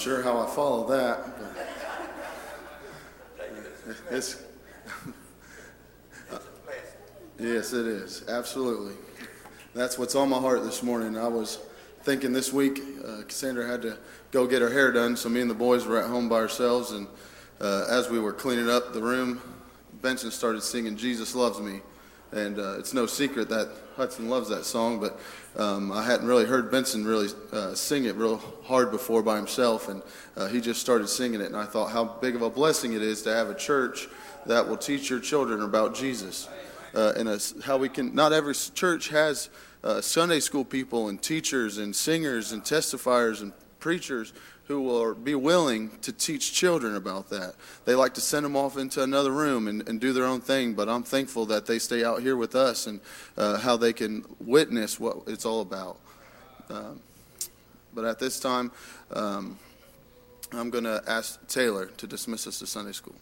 sure how I follow that. It's, yes, it is. Absolutely. That's what's on my heart this morning. I was thinking this week, uh, Cassandra had to go get her hair done, so me and the boys were at home by ourselves. And uh, as we were cleaning up the room, Benson started singing Jesus Loves Me. And uh, it's no secret that Hudson loves that song, but um, I hadn't really heard Benson really uh, sing it real hard before by himself, and uh, he just started singing it. And I thought how big of a blessing it is to have a church that will teach your children about Jesus. Uh, and a, how we can, not every church has uh, Sunday school people and teachers and singers and testifiers and preachers who will be willing to teach children about that. They like to send them off into another room and, and do their own thing, but I'm thankful that they stay out here with us and uh, how they can witness what it's all about. Um, but at this time, um, I'm going to ask Taylor to dismiss us to Sunday school.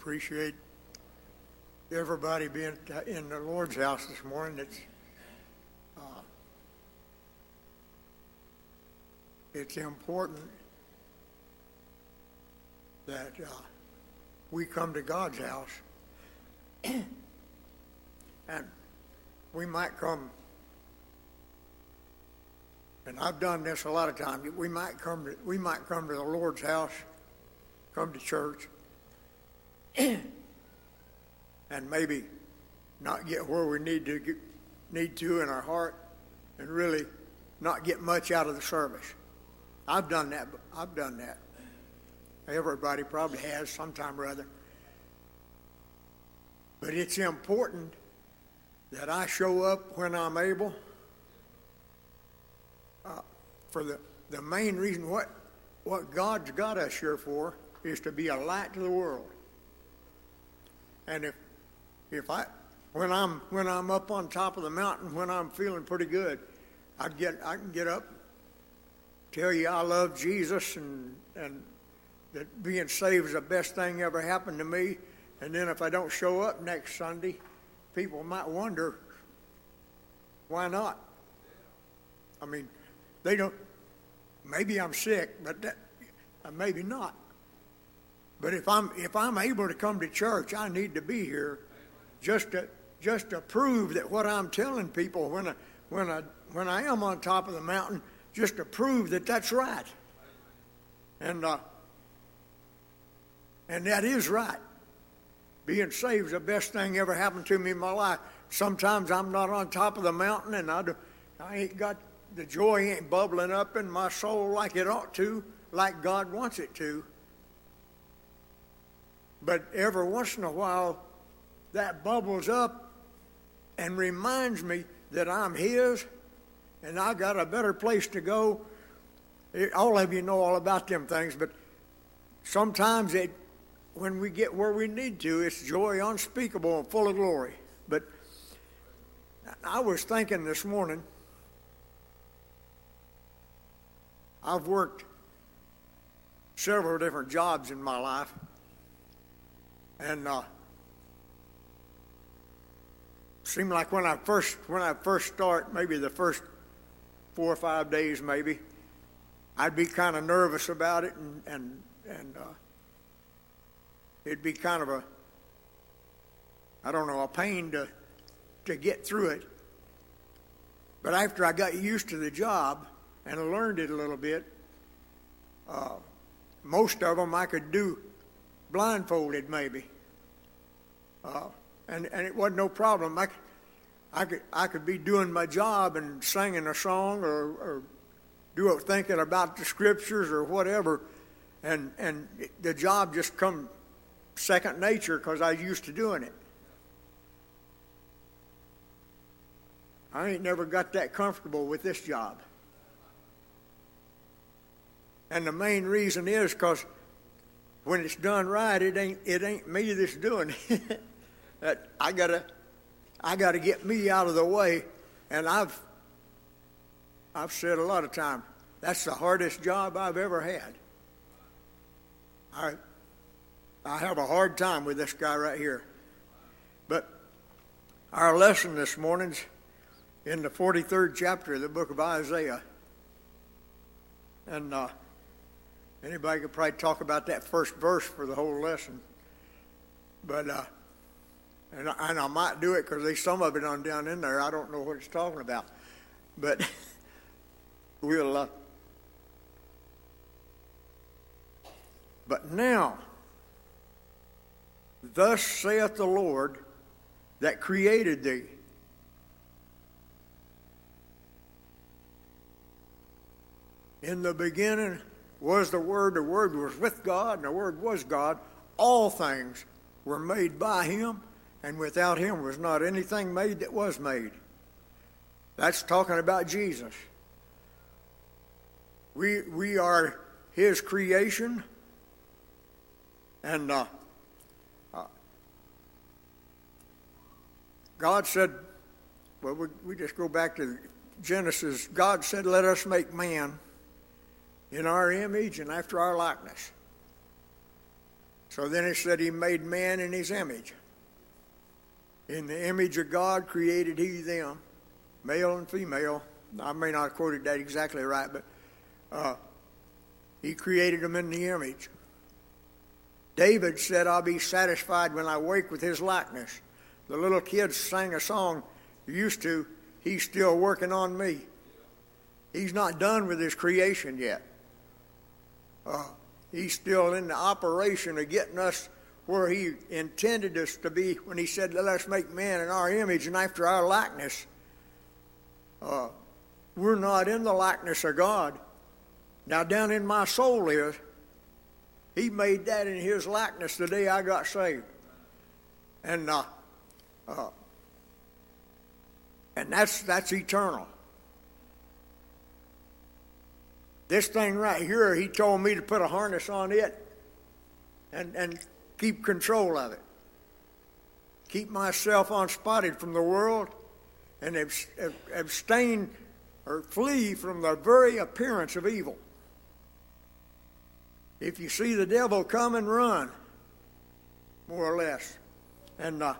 Appreciate everybody being in the Lord's house this morning. It's uh, it's important that uh, we come to God's house, and we might come. And I've done this a lot of times. We might come to we might come to the Lord's house, come to church and maybe not get where we need to get, need to in our heart and really not get much out of the service. I've done that. I've done that. Everybody probably has sometime or other. But it's important that I show up when I'm able. Uh, for the, the main reason what what God's got us here for is to be a light to the world. And if if I when I'm when I'm up on top of the mountain when I'm feeling pretty good, I get I can get up, tell you I love Jesus and and that being saved is the best thing ever happened to me. And then if I don't show up next Sunday, people might wonder why not. I mean, they don't. Maybe I'm sick, but that, uh, maybe not. But if I'm if I'm able to come to church, I need to be here, just to just to prove that what I'm telling people when I when I when I am on top of the mountain, just to prove that that's right. And uh, and that is right. Being saved is the best thing ever happened to me in my life. Sometimes I'm not on top of the mountain, and I do, I ain't got the joy ain't bubbling up in my soul like it ought to, like God wants it to. But every once in a while, that bubbles up and reminds me that I'm His and I got a better place to go. Eh, all of you know all about them things, but sometimes it, when we get where we need to, it's joy unspeakable and full of glory. But I was thinking this morning, I've worked several different jobs in my life, and uh, seemed like when I first when I first start, maybe the first four or five days, maybe, I'd be kind of nervous about it, and and and uh, it'd be kind of a I don't know a pain to to get through it. But after I got used to the job and learned it a little bit, uh, most of them I could do blindfolded, maybe. Uh, and, and it wasn't no problem. I, I, could, I could be doing my job and singing a song or, or do it thinking about the scriptures or whatever, and, and the job just come second nature because I was used to doing it. I ain't never got that comfortable with this job. And the main reason is because when it's done right, it ain't it ain't me that's doing it. I gotta I gotta get me out of the way. And I've I've said a lot of times that's the hardest job I've ever had. I I have a hard time with this guy right here. But our lesson this morning's in the 43rd chapter of the book of Isaiah. And uh, anybody could probably talk about that first verse for the whole lesson. But, uh, and, and I might do it because there's some of it on down in there. I don't know what it's talking about. But we'll. Uh, but now, thus saith the Lord that created thee In the beginning was the Word, the Word was with God, and the Word was God. All things were made by Him, and without Him was not anything made that was made. That's talking about Jesus. We, we are His creation, and uh, uh, God said, well, we, we just go back to Genesis. God said, Let us make man in our image and after our likeness. So then it said he made man in his image. In the image of God created he them, male and female. I may not have quoted that exactly right, but uh, he created them in the image. David said, I'll be satisfied when I wake with his likeness. The little kids sang a song, used to, he's still working on me. He's not done with his creation yet. Uh, he's still in the operation of getting us where he intended us to be when he said, Let us make man in our image and after our likeness. Uh, we're not in the likeness of God. Now, down in my soul is, he made that in his likeness the day I got saved. And, uh, uh, and that's, that's eternal. This thing right here, he told me to put a harness on it and, and keep control of it. Keep myself unspotted from the world and abstain or flee from the very appearance of evil. If you see the devil come and run, more or less. And uh,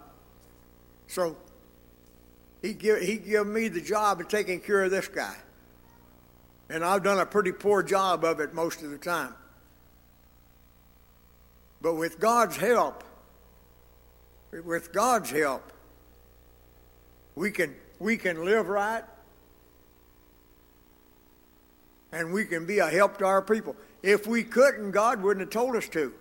so he give, he give me the job of taking care of this guy. And I've done a pretty poor job of it most of the time. But with God's help, with God's help, we can, we can live right and we can be a help to our people. If we couldn't, God wouldn't have told us to.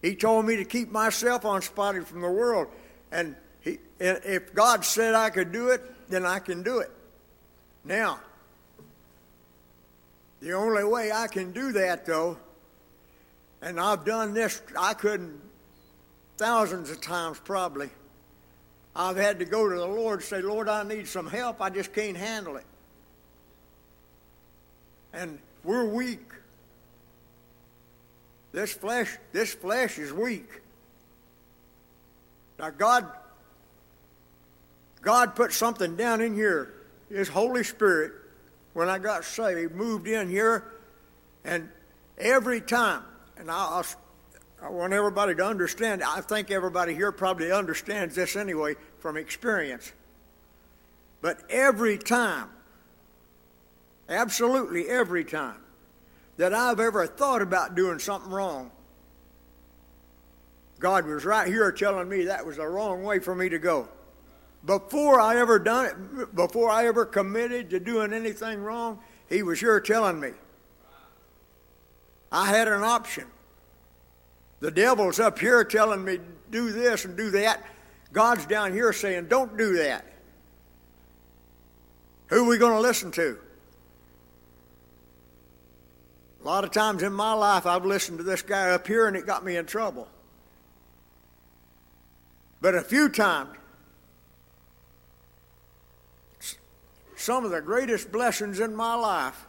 He told me to keep myself unspotted from the world. And he, if God said I could do it, then I can do it. Now, the only way I can do that, though, and I've done this, I couldn't thousands of times probably. I've had to go to the Lord and say, Lord, I need some help. I just can't handle it. And we're weak. This flesh, this flesh is weak. Now God God put something down in here. His Holy Spirit, when I got saved, moved in here, and every time, and I, I want everybody to understand. I think everybody here probably understands this anyway from experience. But every time, absolutely every time, that I've ever thought about doing something wrong, God was right here telling me that was the wrong way for me to go. Before I ever done it, before I ever committed to doing anything wrong, He was here telling me. I had an option. The devil's up here telling me do this and do that. God's down here saying don't do that. Who are we going to listen to? A lot of times in my life, I've listened to this guy up here and it got me in trouble. But a few times, some of the greatest blessings in my life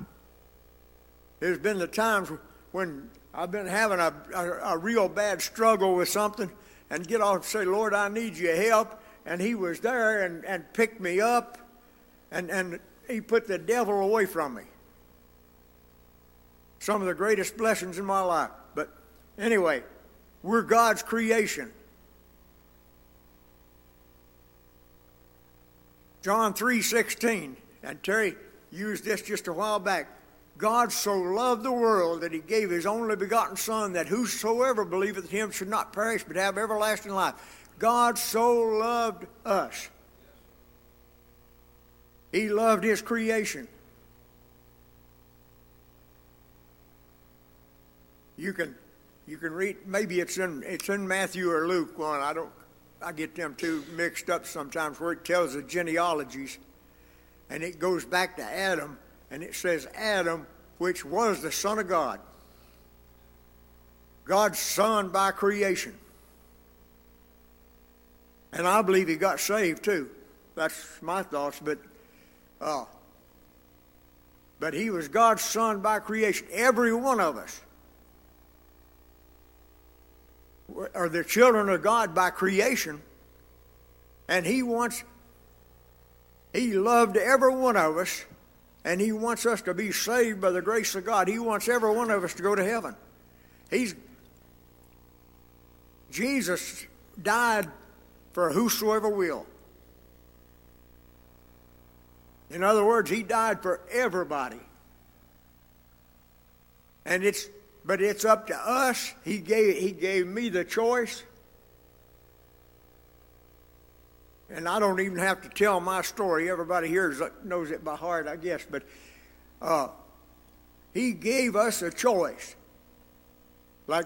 has been the times when I've been having a, a, a, real bad struggle with something and get off and say, Lord, I need your help. And he was there and, and picked me up and, and he put the devil away from me some of the greatest blessings in my life. But anyway, we're God's creation. John 3:16, and Terry used this just a while back. God so loved the world that he gave his only begotten Son, that whosoever believeth him should not perish but have everlasting life. God so loved us. He loved his creation. You can you can read maybe it's in it's in Matthew or Luke one. I don't I get them two mixed up sometimes where it tells the genealogies and it goes back to Adam and it says Adam, which was the Son of God. God's son by creation. And I believe he got saved too. That's my thoughts, but uh, but he was God's son by creation. Every one of us are the children of God by creation, and He wants, He loved every one of us, and He wants us to be saved by the grace of God. He wants every one of us to go to heaven. He's Jesus died for whosoever will. In other words, He died for everybody. And it's but it's up to us. He gave, he gave me the choice. And I don't even have to tell my story. Everybody here knows it by heart, I guess. But uh, he gave us a choice. Like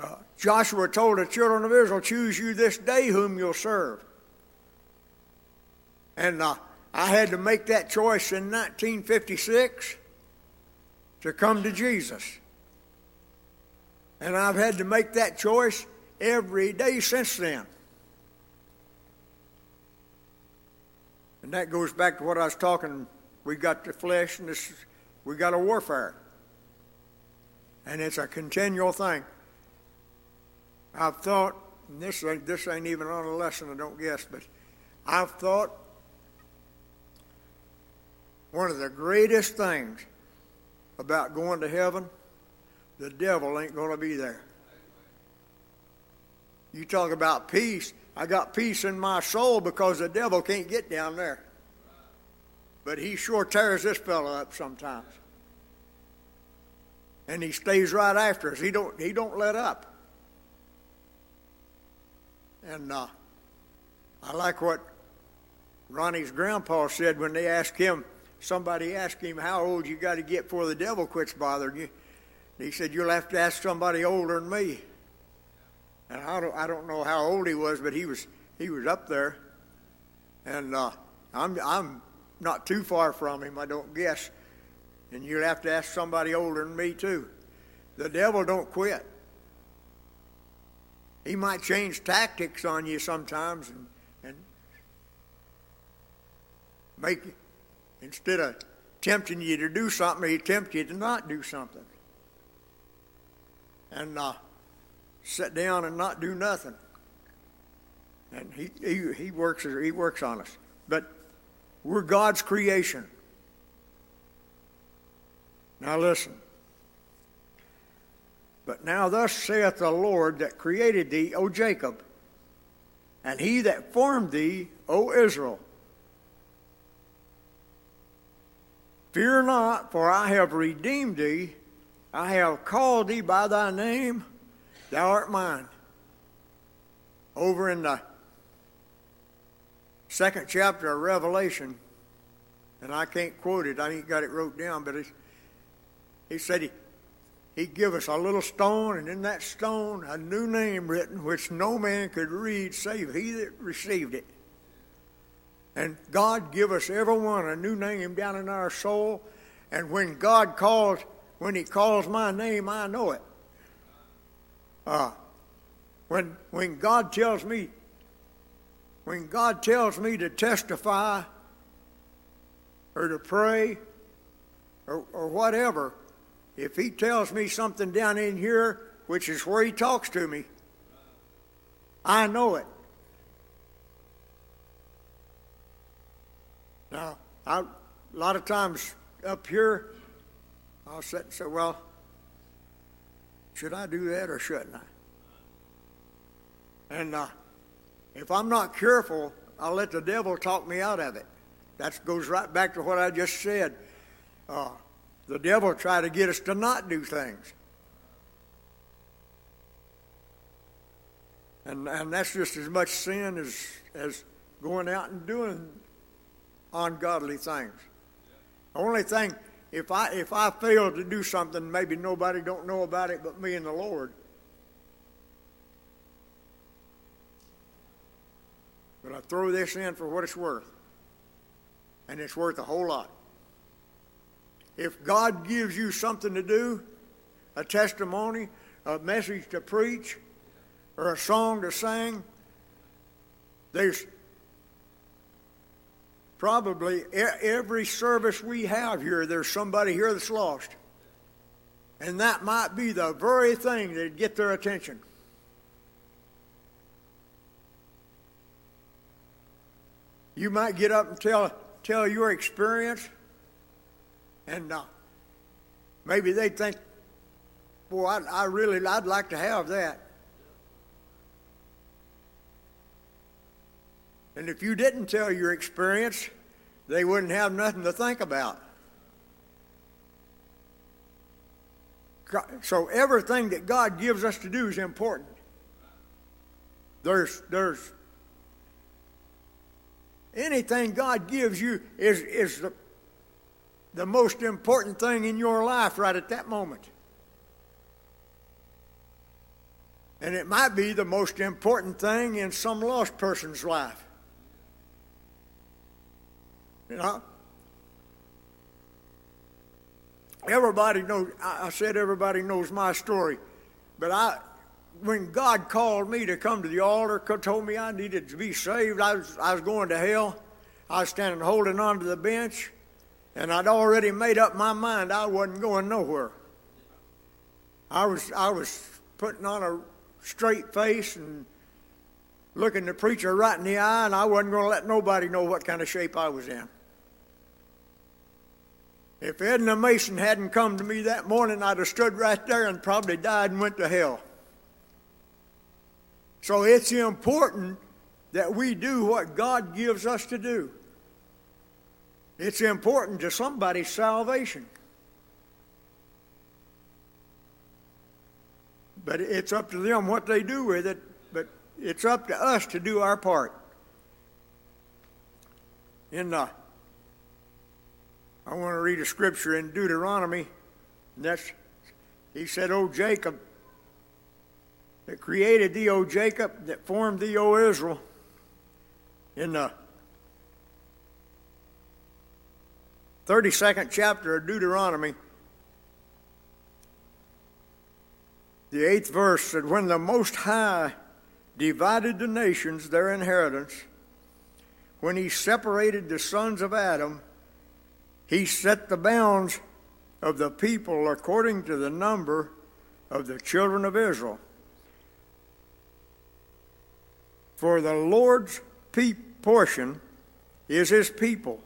uh, Joshua told the children of Israel, choose you this day whom you'll serve. And uh, I had to make that choice in 1956 to come to Jesus. And I've had to make that choice every day since then. And that goes back to what I was talking. We got the flesh and this, we got a warfare. And it's a continual thing. I've thought, this ain't, this ain't even on a lesson, I don't guess, but I've thought one of the greatest things about going to heaven the devil ain't going to be there. You talk about peace. I got peace in my soul because the devil can't get down there. But he sure tears this fellow up sometimes. And he stays right after us. He don't he don't let up. And uh, I like what Ronnie's grandpa said when they asked him, somebody asked him how old you got to get before the devil quits bothering you. He said, You'll have to ask somebody older than me. And I don't, I don't know how old he was, but he was, he was up there. And uh, I'm, I'm not too far from him, I don't guess. And you'll have to ask somebody older than me, too. The devil don't quit. He might change tactics on you sometimes and, and make, instead of tempting you to do something, he tempt you to not do something. And uh, sit down and not do nothing. And he, he, he, works, he works on us. But we're God's creation. Now listen. But now thus saith the Lord that created thee, O Jacob, and he that formed thee, O Israel. Fear not, for I have redeemed thee. I have called thee by thy name. Thou art mine. Over in the second chapter of Revelation, and I can't quote it, I ain't got it wrote down, but he said he, he'd give us a little stone, and in that stone a new name written, which no man could read save he that received it. And God give us everyone a new name down in our soul. And when God calls, when He calls my name, I know it. Uh, when when God tells me, when God tells me to testify or to pray or, or whatever, if He tells me something down in here, which is where He talks to me, I know it. Now, I, a lot of times up here, I'll sit and say, well, should I do that or shouldn't I? And uh, if I'm not careful, I'll let the devil talk me out of it. That goes right back to what I just said. Uh, the devil try to get us to not do things. And, and that's just as much sin as, as going out and doing ungodly things. The only thing, if I if I fail to do something, maybe nobody don't know about it but me and the Lord. But I throw this in for what it's worth. And it's worth a whole lot. If God gives you something to do, a testimony, a message to preach, or a song to sing, there's probably every service we have here, there's somebody here that's lost. And that might be the very thing that'd get their attention. You might get up and tell, tell your experience, and uh, maybe they think, boy, I, I really, I'd like to have that. And if you didn't tell your experience, they wouldn't have nothing to think about. So everything that God gives us to do is important. There's, there's anything God gives you is, is the, the most important thing in your life right at that moment. And it might be the most important thing in some lost person's life. You know? Everybody knows, I said everybody knows my story, but I, when God called me to come to the altar, told me I needed to be saved, I was, I was going to hell. I was standing holding on to the bench, and I'd already made up my mind I wasn't going nowhere. I was, I was putting on a straight face and looking the preacher right in the eye, and I wasn't going to let nobody know what kind of shape I was in. If Edna Mason hadn't come to me that morning, I'd have stood right there and probably died and went to hell. So it's important that we do what God gives us to do. It's important to somebody's salvation. But it's up to them what they do with it, but it's up to us to do our part. In the I want to read a scripture in Deuteronomy. And that's, he said, O Jacob, that created thee, O Jacob, that formed thee, O Israel. In the 32nd chapter of Deuteronomy, the eighth verse said, When the Most High divided the nations their inheritance, when he separated the sons of Adam, he set the bounds of the people according to the number of the children of Israel. For the Lord's pe- portion is his people.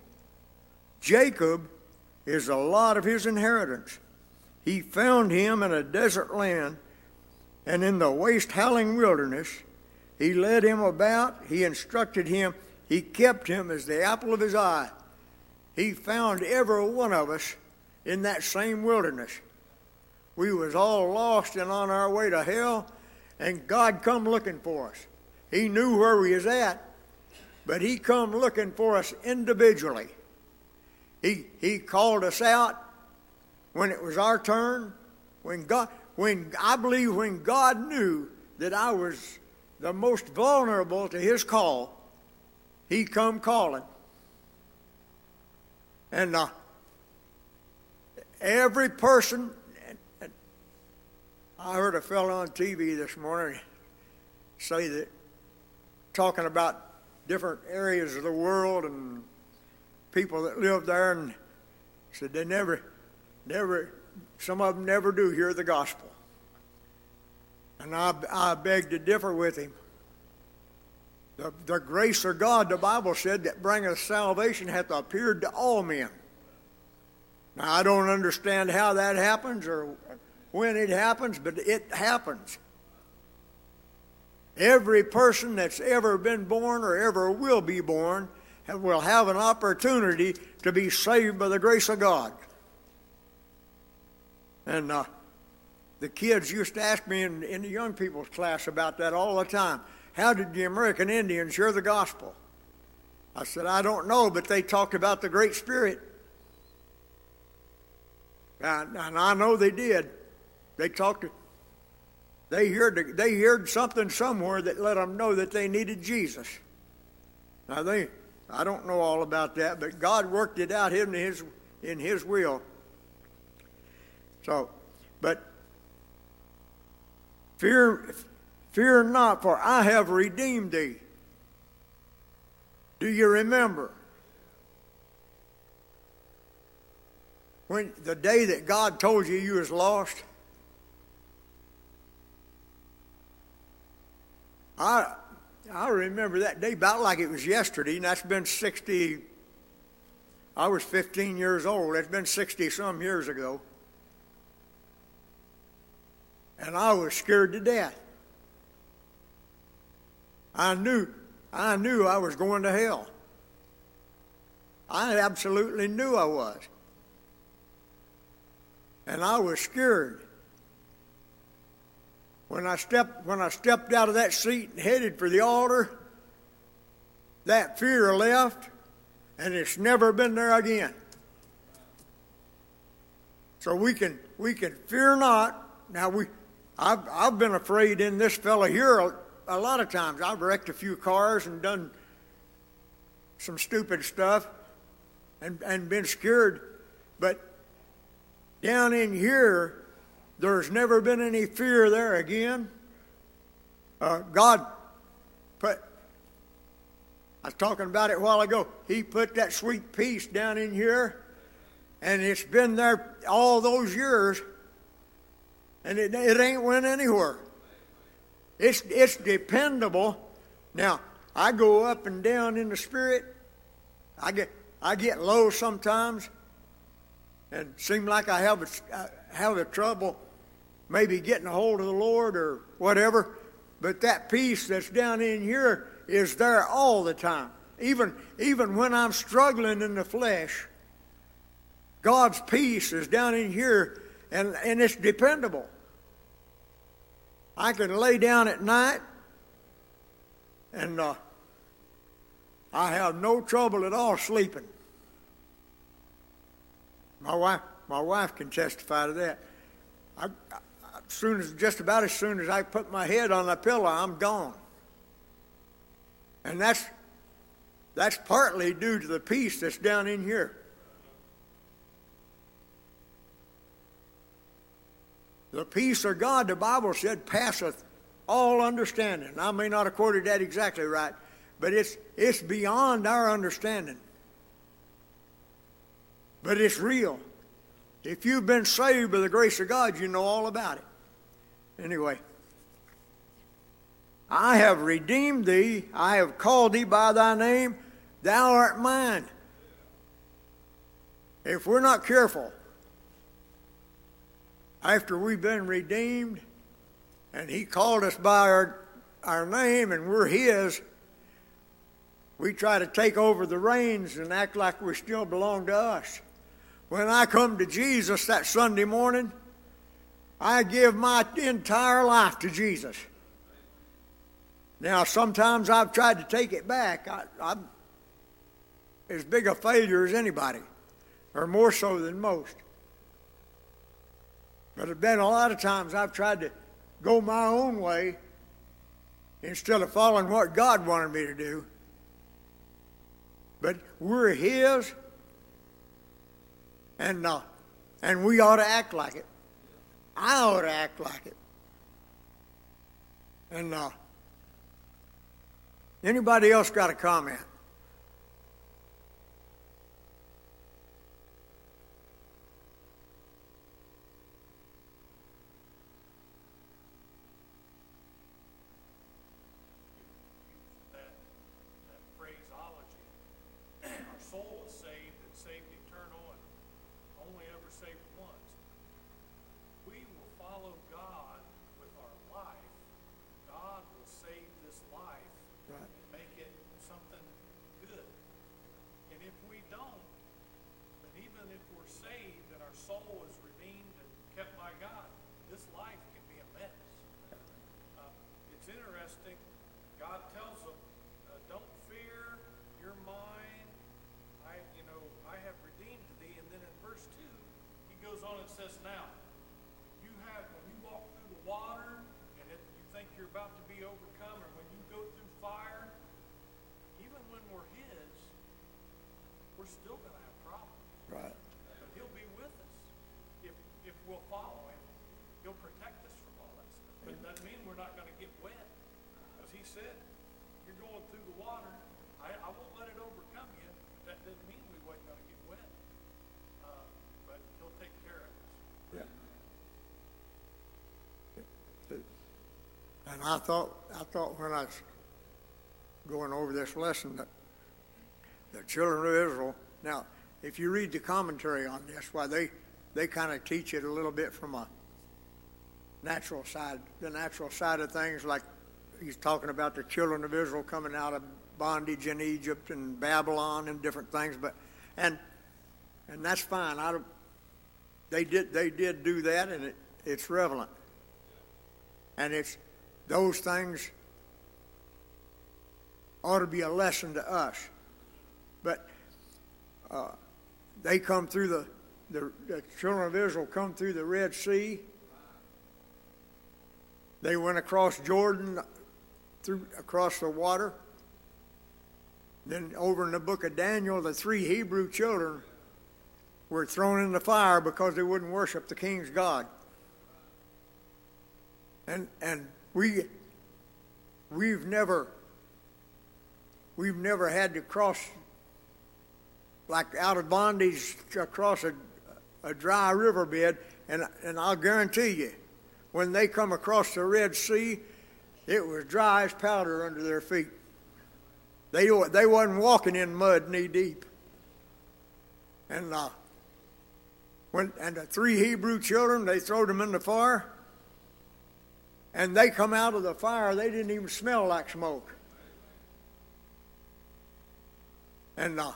Jacob is a lot of his inheritance. He found him in a desert land and in the waste howling wilderness. He led him about, he instructed him, he kept him as the apple of his eye. He found every one of us in that same wilderness. We was all lost and on our way to hell, and God come looking for us. He knew where we was at, but he come looking for us individually. He he called us out when it was our turn. When God when I believe when God knew that I was the most vulnerable to his call, he come calling. And uh, every person, I heard a fellow on TV this morning say that, talking about different areas of the world and people that live there, and said they never, never, some of them never do hear the gospel. And I, I beg to differ with him. The, the grace of God, the Bible said, that bringeth salvation hath appeared to all men. Now, I don't understand how that happens or when it happens, but it happens. Every person that's ever been born or ever will be born will have an opportunity to be saved by the grace of God. And uh, the kids used to ask me in, in the young people's class about that all the time. How did the American Indians hear the gospel? I said, I don't know, but they talked about the Great Spirit. And, and I know they did. They talked, they heard, they heard something somewhere that let them know that they needed Jesus. Now they, I don't know all about that, but God worked it out in His in His will. So, but fear Fear not, for I have redeemed thee. Do you remember? When the day that God told you you was lost? I I remember that day about like it was yesterday, and that's been 60 I was 15 years old. That's been 60 some years ago. And I was scared to death. I knew, I knew I was going to hell. I absolutely knew I was. And I was scared. When I stepped when I stepped out of that seat and headed for the altar, that fear left and it's never been there again. So we can we can fear not. Now we I've I've been afraid in this fella here a lot of times I've wrecked a few cars and done some stupid stuff and, and been scared. But down in here, there's never been any fear there again. Uh, God put, I was talking about it a while ago, He put that sweet peace down in here, and it's been there all those years, and it, it ain't went anywhere. It's, it's dependable. Now, I go up and down in the spirit. I get, I get low sometimes and seem like I have a, I have a trouble maybe getting a hold of the Lord or whatever. But that peace that's down in here is there all the time. Even, even when I'm struggling in the flesh, God's peace is down in here and, and it's dependable. I can lay down at night and uh, I have no trouble at all sleeping. My wife, my wife can testify to that. I, I, soon as, just about as soon as I put my head on the pillow, I'm gone. And that's, that's partly due to the peace that's down in here. The peace of God, the Bible said, passeth all understanding. I may not have quoted that exactly right, but it's, it's beyond our understanding. But it's real. If you've been saved by the grace of God, you know all about it. Anyway, I have redeemed thee, I have called thee by thy name, thou art mine. If we're not careful, after we've been redeemed and he called us by our, our name and we're his, we try to take over the reins and act like we still belong to us. When I come to Jesus that Sunday morning, I give my entire life to Jesus. Now, sometimes I've tried to take it back. I, I'm as big a failure as anybody, or more so than most. But there's been a lot of times I've tried to go my own way instead of following what God wanted me to do. But we're His, and uh, and we ought to act like it. I ought to act like it. And uh, anybody else got a comment? On and says, Now, you have, when you walk through the water and it, you think you're about to be overcome, or when you go through fire, even when we're His, we're still going to have problems. Right. But He'll be with us if, if we'll follow Him. He'll protect us from all that stuff. But it doesn't mean we're not going to get wet. Because He said, You're going through the water. I, I thought, I thought when I was going over this lesson that the children of Israel. Now, if you read the commentary on this, why they they kind of teach it a little bit from a natural side, the natural side of things, like he's talking about the children of Israel coming out of bondage in Egypt and Babylon and different things. But and and that's fine. I they did they did do that, and it, it's relevant. And it's those things ought to be a lesson to us. But uh, they come through the, the, the children of Israel come through the Red Sea. They went across Jordan through across the water. Then over in the book of Daniel, the three Hebrew children were thrown in the fire because they wouldn't worship the king's God. And and we we've never we've never had to cross like out of bondage across a, a dry riverbed and and I'll guarantee you when they come across the Red Sea it was dry as powder under their feet. They they wasn't walking in mud knee deep. And uh, when and the three Hebrew children they throwed them in the fire and they come out of the fire, they didn't even smell like smoke. And uh,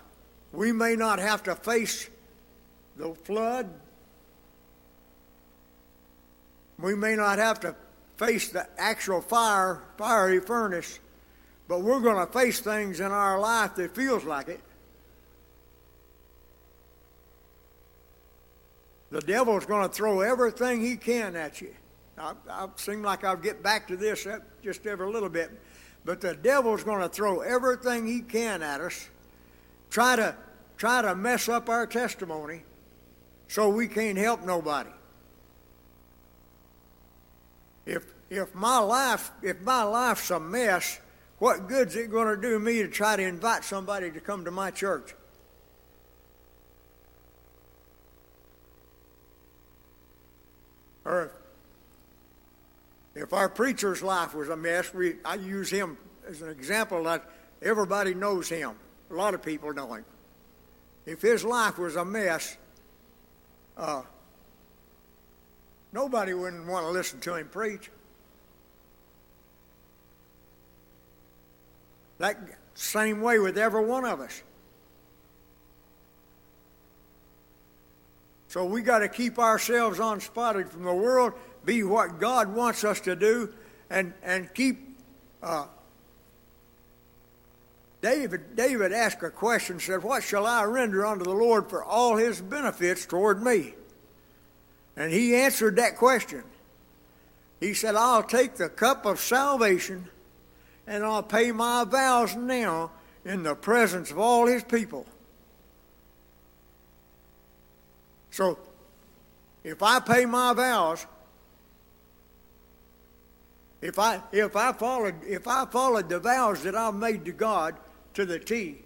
we may not have to face the flood. We may not have to face the actual fire, fiery furnace, but we're going to face things in our life that feels like it. The devil's going to throw everything he can at you. I, I seem like I'll get back to this uh, just every little bit. But the devil's going to throw everything he can at us, try to try to mess up our testimony, so we can't help nobody. if if, my life if my life's a mess, what good's it going to do me to try to invite somebody to come to my church? Or if our preacher's life was a mess, we, I use him as an example that everybody knows him. A lot of people know him. If his life was a mess, uh, nobody wouldn't want to listen to him preach. That same way with every one of us. So we got to keep ourselves unspotted from the world, be what God wants us to do, and and keep. Uh, David David asked a question. Said, "What shall I render unto the Lord for all His benefits toward me?" And he answered that question. He said, "I'll take the cup of salvation." and I'll pay my vows now in the presence of all his people. So, if I pay my vows, if I if I followed if I followed the vows that I've made to God to the T,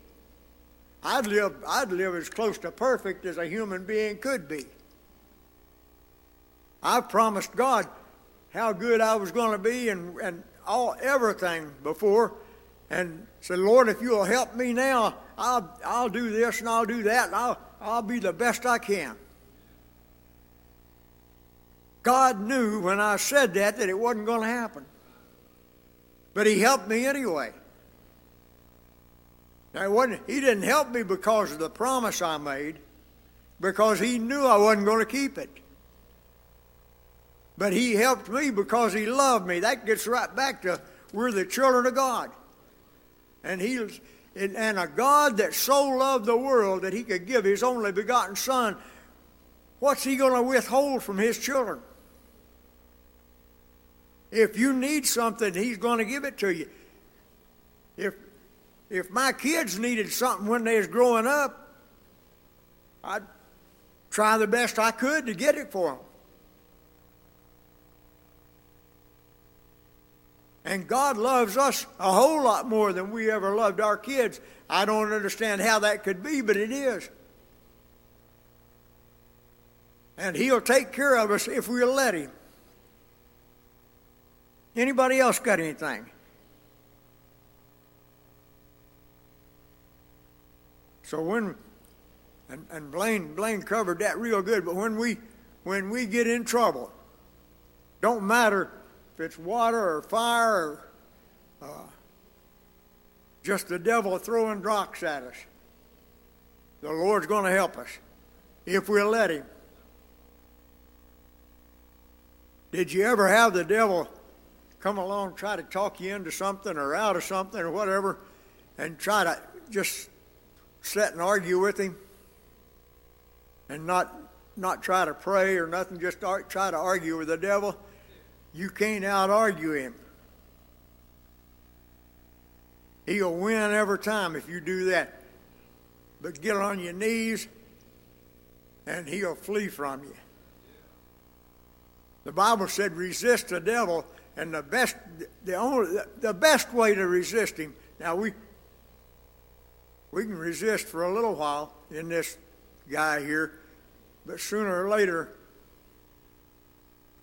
I'd live I'd live as close to perfect as a human being could be. I promised God how good I was going to be and, and all everything before and said, Lord, if you'll help me now, I'll, I'll do this and I'll do that and I'll, I'll be the best I can. God knew when I said that that it wasn't going to happen. But He helped me anyway. Now, He didn't help me because of the promise I made, because He knew I wasn't going to keep it. But he helped me because he loved me. That gets right back to we're the children of God. And he and a God that so loved the world that he could give his only begotten son, what's he going to withhold from his children? If you need something, he's going to give it to you. If if my kids needed something when they was growing up, I'd try the best I could to get it for them. And God loves us a whole lot more than we ever loved our kids. I don't understand how that could be, but it is. And He'll take care of us if we'll let Him. Anybody else got anything? So when and, and Blaine Blaine covered that real good, but when we when we get in trouble, don't matter if it's water or fire or uh, just the devil throwing rocks at us, the Lord's going to help us if we'll let Him. Did you ever have the devil come along try to talk you into something or out of something or whatever and try to just sit and argue with him and not not try to pray or nothing just try to argue with the devil you can't out argue him. He'll win every time if you do that. But get on your knees and he'll flee from you. The Bible said resist the devil and the best the only the best way to resist him. Now we we can resist for a little while in this guy here, but sooner or later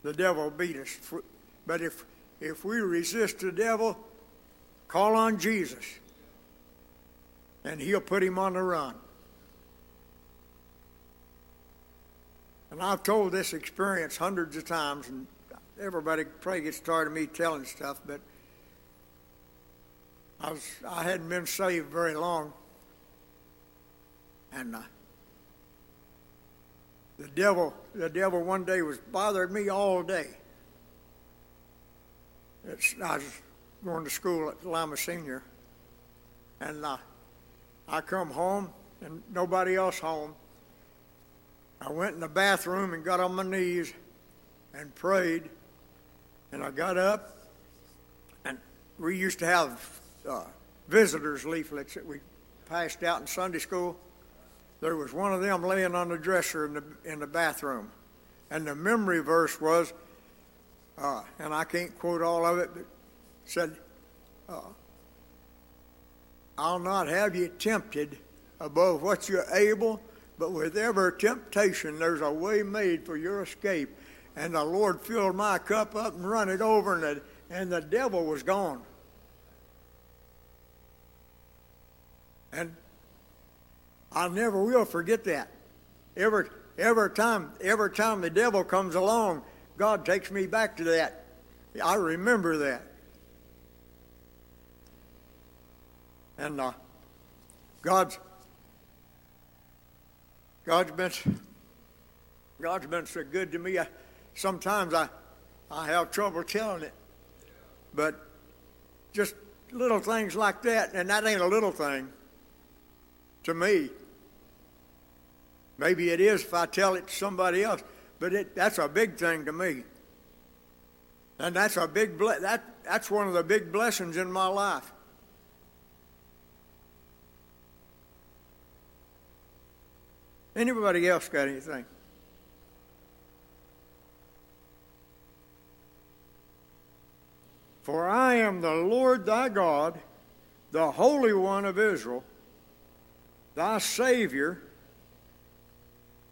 the devil beat us. But if, if we resist the devil, call on Jesus, and he'll put him on the run. And I've told this experience hundreds of times, and everybody probably gets tired of me telling stuff, but I was I hadn't been saved very long, and uh, the devil, the devil one day was bothering me all day. It's, I was going to school at Lima Senior, and uh, I come home and nobody else home. I went in the bathroom and got on my knees and prayed, and I got up, and we used to have uh, visitors leaflets that we passed out in Sunday school there was one of them laying on the dresser in the, in the bathroom. And the memory verse was uh, and I can't quote all of it, but said, uh, I'll not have you tempted above what you're able, but with every temptation, there's a way made for your escape. And the Lord filled my cup up and run it over, and the, and the devil was gone. And I never will forget that. Every every time every time the devil comes along, God takes me back to that. I remember that. And uh, God's God's been God's been so good to me. I, sometimes I I have trouble telling it, but just little things like that, and that ain't a little thing to me. Maybe it is if I tell it to somebody else, but it, that's a big thing to me. And that's a big ble- that that's one of the big blessings in my life. Anybody else got anything? For I am the Lord thy God, the Holy One of Israel, thy Savior.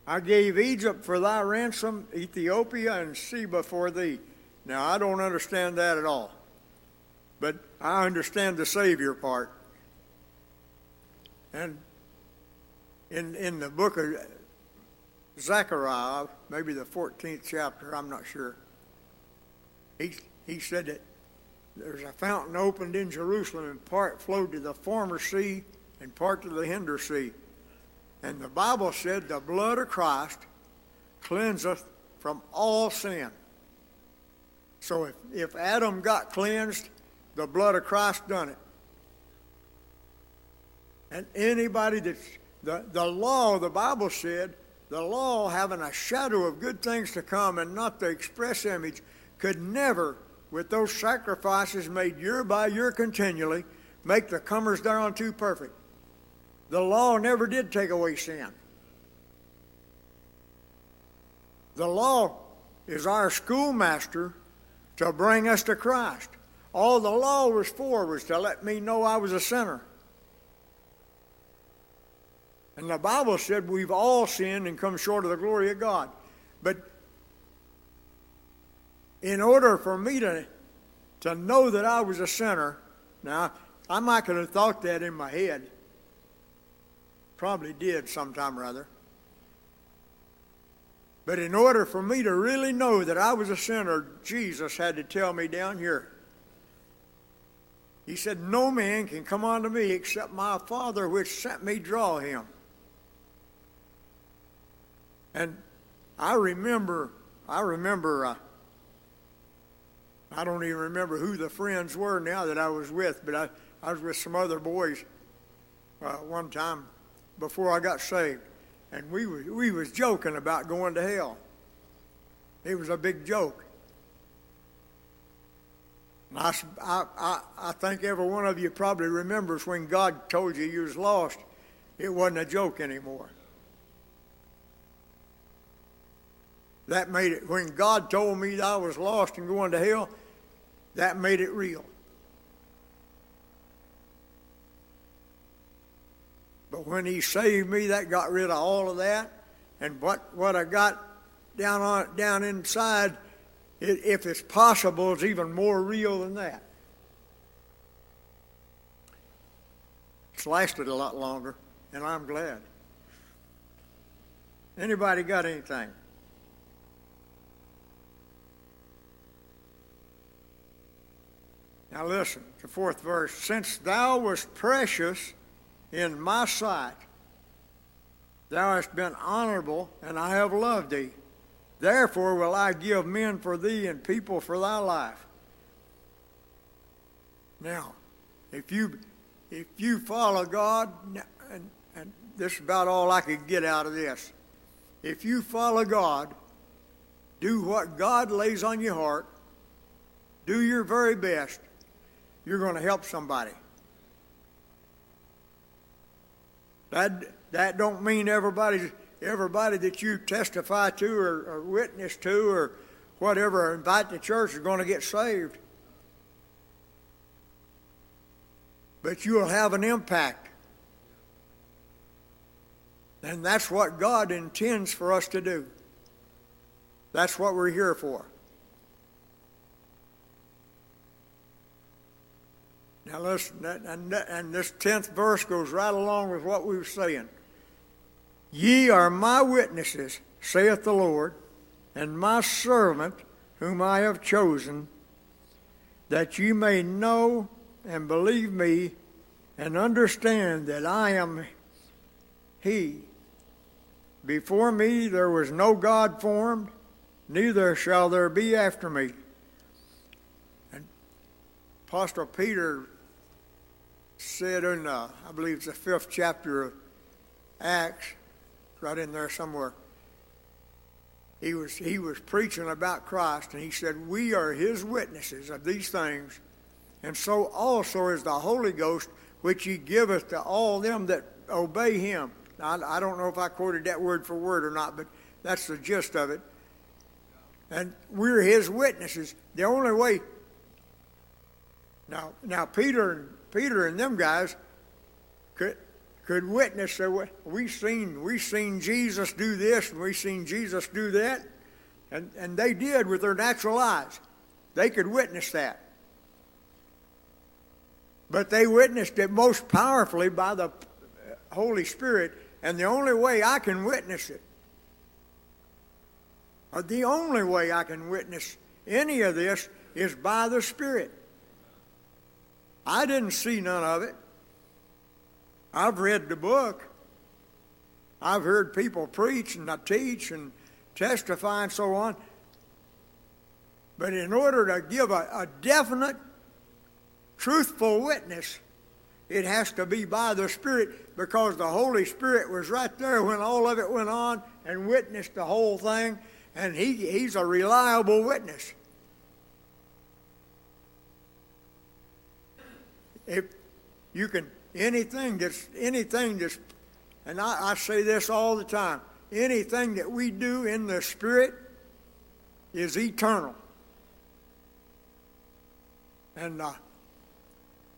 I gave Egypt for thy ransom, Ethiopia and Seba for thee. Now, I don't understand that at all, but I understand the Savior part. And in, in the book of Zechariah, maybe the 14th chapter, I'm not sure, he, he said that there's a fountain opened in Jerusalem, and part flowed to the former sea and part to the hinder sea. And the Bible said the blood of Christ cleanseth from all sin. So if, if Adam got cleansed, the blood of Christ done it. And anybody that's the, the law, the Bible said, the law having a shadow of good things to come and not the express image, could never, with those sacrifices made year by year continually, make the comers thereunto perfect. The law never did take away sin. The law is our schoolmaster to bring us to Christ. All the law was for was to let me know I was a sinner. And the Bible said we've all sinned and come short of the glory of God. But in order for me to, to know that I was a sinner, now, I might could have thought that in my head. Probably did sometime or other. But in order for me to really know that I was a sinner, Jesus had to tell me down here. He said, No man can come unto me except my Father which sent me draw him. And I remember, I remember, uh, I don't even remember who the friends were now that I was with, but I, I was with some other boys uh, one time before I got saved, and we was, we was joking about going to hell. It was a big joke. I, I, I think every one of you probably remembers when God told you you was lost, it wasn't a joke anymore. That made it, when God told me that I was lost and going to hell, that made it real. But when He saved me, that got rid of all of that. And what, what I got down, on, down inside, it, if it's possible, is even more real than that. It's lasted a lot longer, and I'm glad. Anybody got anything? Now listen, the fourth verse. Since thou wast precious in my sight, thou hast been honorable, and I have loved thee. Therefore will I give men for thee and people for thy life. Now, if you if you follow God, and, and this is about all I could get out of this. If you follow God, do what God lays on your heart, do your very best, you're going to help somebody. That that don't mean everybody everybody that you testify to or, or witness to or whatever invite to church is going to get saved. But you'll have an impact. And that's what God intends for us to do. That's what we're here for. Now listen, and, and this tenth verse goes right along with what we were saying. Ye are my witnesses, saith the Lord, and my servant, whom I have chosen, that ye may know and believe me and understand that I am He. Before me there was no God formed, neither shall there be after me. And Apostle Peter said in, uh, I believe it's the fifth chapter of Acts, right in there somewhere. He was, he was preaching about Christ, and he said, We are his witnesses of these things, and so also is the Holy Ghost, which he giveth to all them that obey him. Now, I, I don't know if I quoted that word for word or not, but that's the gist of it. And we're his witnesses. The only way. Now, now Peter and Peter and them guys could could witness that we seen we seen Jesus do this and we seen Jesus do that, and and they did with their natural eyes. They could witness that. But they witnessed it most powerfully by the uh, Holy Spirit, and the only way I can witness it, or the only way I can witness any of this, is by the Spirit. I didn't see none of it. I've read the book. I've heard people preach and I teach and testify and so on. But in order to give a, a definite, truthful witness, it has to be by the Spirit because the Holy Spirit was right there when all of it went on and witnessed the whole thing, and he, he's a reliable witness. If you can anything that's anything that's and I, I say this all the time anything that we do in the spirit is eternal. And uh,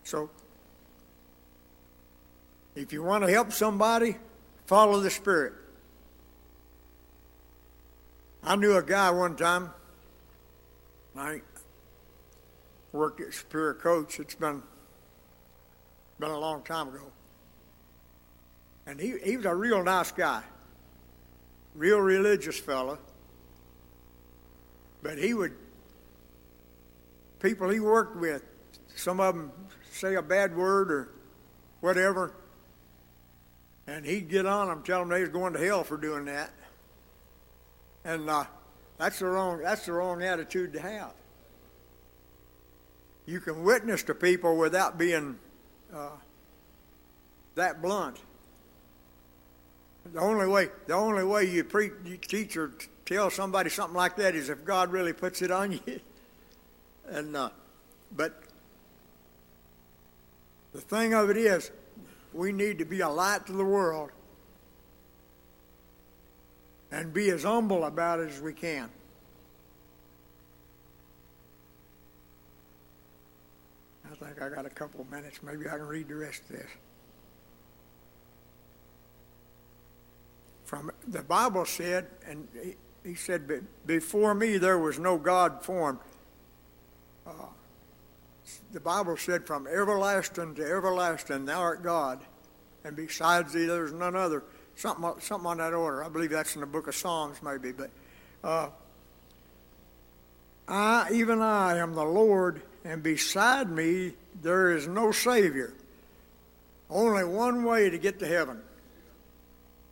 so if you want to help somebody follow the spirit. I knew a guy one time i worked at superior coach. It's been been a long time ago. And he, he was a real nice guy, real religious fella. But he would, people he worked with, some of them say a bad word or whatever, and he'd get on them, tell them they was going to hell for doing that. And uh, that's the wrong that's the wrong attitude to have. You can witness to people without being uh, that blunt. The only way, the only way you, preach, you teach or tell somebody something like that is if God really puts it on you. and uh, but the thing of it is, we need to be a light to the world and be as humble about it as we can. Think I got a couple of minutes. Maybe I can read the rest of this. From the Bible said, and he, he said, "Before me there was no God formed." Uh, the Bible said, "From everlasting to everlasting, thou art God, and besides thee there is none other." Something, something on that order. I believe that's in the Book of Psalms, maybe. But uh, I, even I, am the Lord, and beside me there is no Savior. Only one way to get to heaven.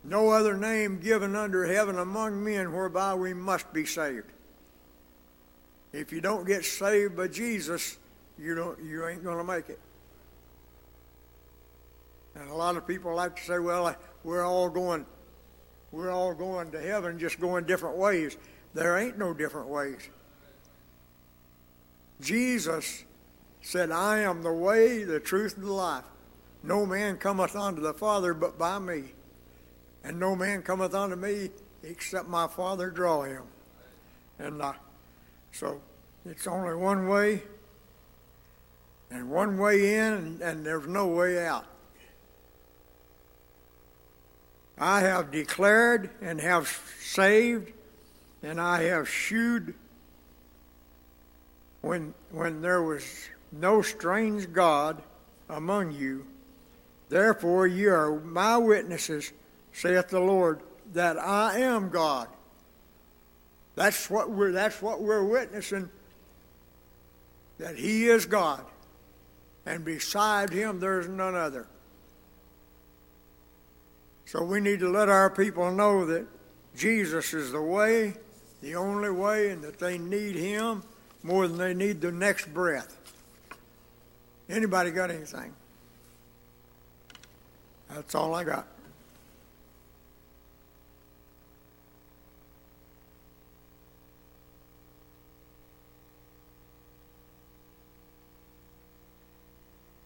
No other name given under heaven among men whereby we must be saved. If you don't get saved by Jesus, you don't you ain't going to make it. And a lot of people like to say, well, we're all going we're all going to heaven just going different ways. There ain't no different ways. Jesus said, I am the way, the truth, and the life. No man cometh unto the Father but by me. And no man cometh unto me except my Father draw him. And uh, So it's only one way, and one way in, and, and there's no way out. I have declared and have saved, and I have shewed when, when there was no strange God among you. Therefore, ye are my witnesses, saith the Lord, that I am God. That's what we're, that's what we're witnessing, that He is God. And beside Him, there's none other. So we need to let our people know that Jesus is the way, the only way, and that they need Him more than they need the next breath. Anybody got anything? That's all I got.